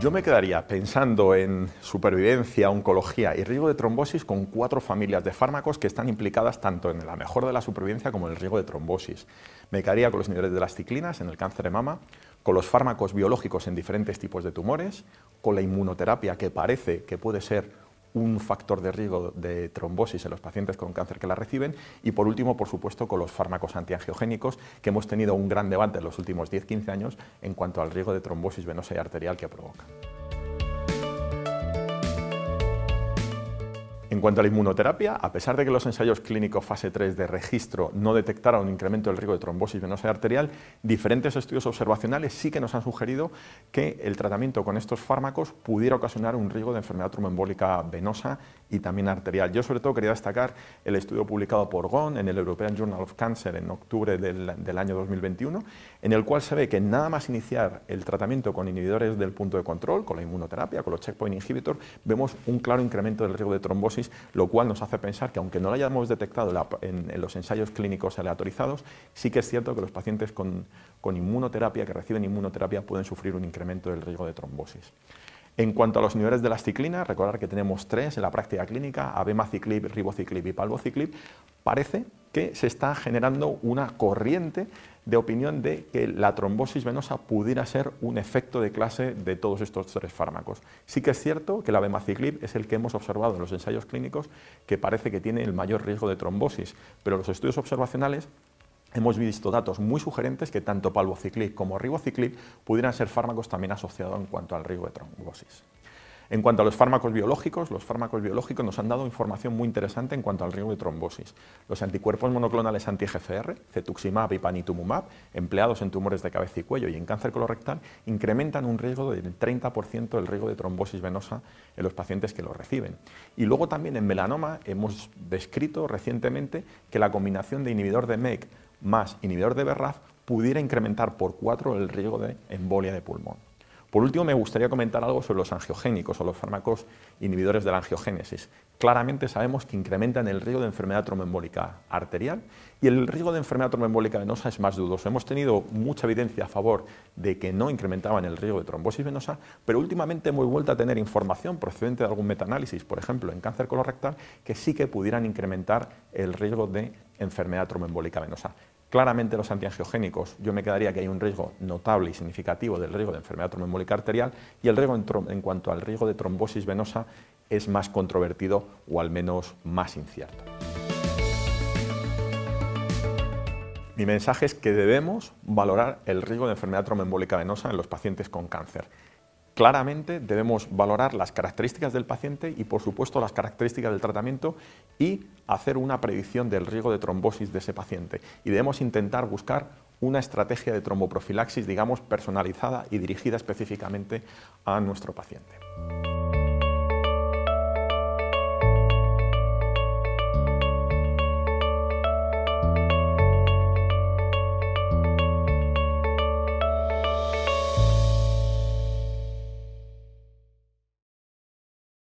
Yo me quedaría pensando en supervivencia, oncología y riesgo de trombosis con cuatro familias de fármacos que están implicadas tanto en la mejora de la supervivencia como en el riesgo de trombosis. Me quedaría con los niveles de las ciclinas en el cáncer de mama, con los fármacos biológicos en diferentes tipos de tumores, con la inmunoterapia que parece que puede ser un factor de riesgo de trombosis en los pacientes con cáncer que la reciben y por último, por supuesto, con los fármacos antiangiogénicos que hemos tenido un gran debate en los últimos 10-15 años en cuanto al riesgo de trombosis venosa y arterial que provoca. En cuanto a la inmunoterapia, a pesar de que los ensayos clínicos fase 3 de registro no detectaron un incremento del riesgo de trombosis venosa arterial, diferentes estudios observacionales sí que nos han sugerido que el tratamiento con estos fármacos pudiera ocasionar un riesgo de enfermedad tromboembólica venosa y también arterial. Yo sobre todo quería destacar el estudio publicado por GON en el European Journal of Cancer en octubre del, del año 2021, en el cual se ve que nada más iniciar el tratamiento con inhibidores del punto de control, con la inmunoterapia, con los checkpoint inhibitors, vemos un claro incremento del riesgo de trombosis lo cual nos hace pensar que aunque no lo hayamos detectado en, los ensayos clínicos aleatorizados, sí que es cierto que los pacientes con, con inmunoterapia, que reciben inmunoterapia, pueden sufrir un incremento del riesgo de trombosis. En cuanto a los niveles de la ciclina, recordar que tenemos tres en la práctica clínica, abemaciclib, ribociclib y palbociclib, parece que se está generando una corriente de opinión de que la trombosis venosa pudiera ser un efecto de clase de todos estos tres fármacos. Sí que es cierto que la abemaciclib es el que hemos observado en los ensayos clínicos que parece que tiene el mayor riesgo de trombosis, pero los estudios observacionales hemos visto datos muy sugerentes que tanto palbociclib como ribociclib pudieran ser fármacos también asociados en cuanto al riesgo de trombosis. En cuanto a los fármacos biológicos, los fármacos biológicos nos han dado información muy interesante en cuanto al riesgo de trombosis. Los anticuerpos monoclonales anti-GFR, cetuximab y panitumumab, empleados en tumores de cabeza y cuello y en cáncer colorectal, incrementan un riesgo del 30% del riesgo de trombosis venosa en los pacientes que lo reciben. Y luego también en melanoma hemos descrito recientemente que la combinación de inhibidor de MEC más inhibidor de BRAF pudiera incrementar por cuatro el riesgo de embolia de pulmón. Por último, me gustaría comentar algo sobre los angiogénicos o los fármacos inhibidores de la angiogénesis. Claramente sabemos que incrementan el riesgo de enfermedad tromboembólica arterial y el riesgo de enfermedad tromboembólica venosa es más dudoso. Hemos tenido mucha evidencia a favor de que no incrementaban el riesgo de trombosis venosa, pero últimamente hemos vuelto a tener información procedente de algún metaanálisis, por ejemplo, en cáncer colorectal, que sí que pudieran incrementar el riesgo de enfermedad tromboembólica venosa. Claramente los antiangiogénicos, yo me quedaría que hay un riesgo notable y significativo del riesgo de enfermedad tromboembólica arterial y el riesgo en, cuanto al riesgo de trombosis venosa es más controvertido o al menos más incierto. Mi mensaje es que debemos valorar el riesgo de enfermedad tromboembólica venosa en los pacientes con cáncer claramente debemos valorar las características del paciente y, por supuesto, las características del tratamiento y hacer una predicción del riesgo de trombosis de ese paciente. Y debemos intentar buscar una estrategia de tromboprofilaxis, digamos, personalizada y dirigida específicamente a nuestro paciente.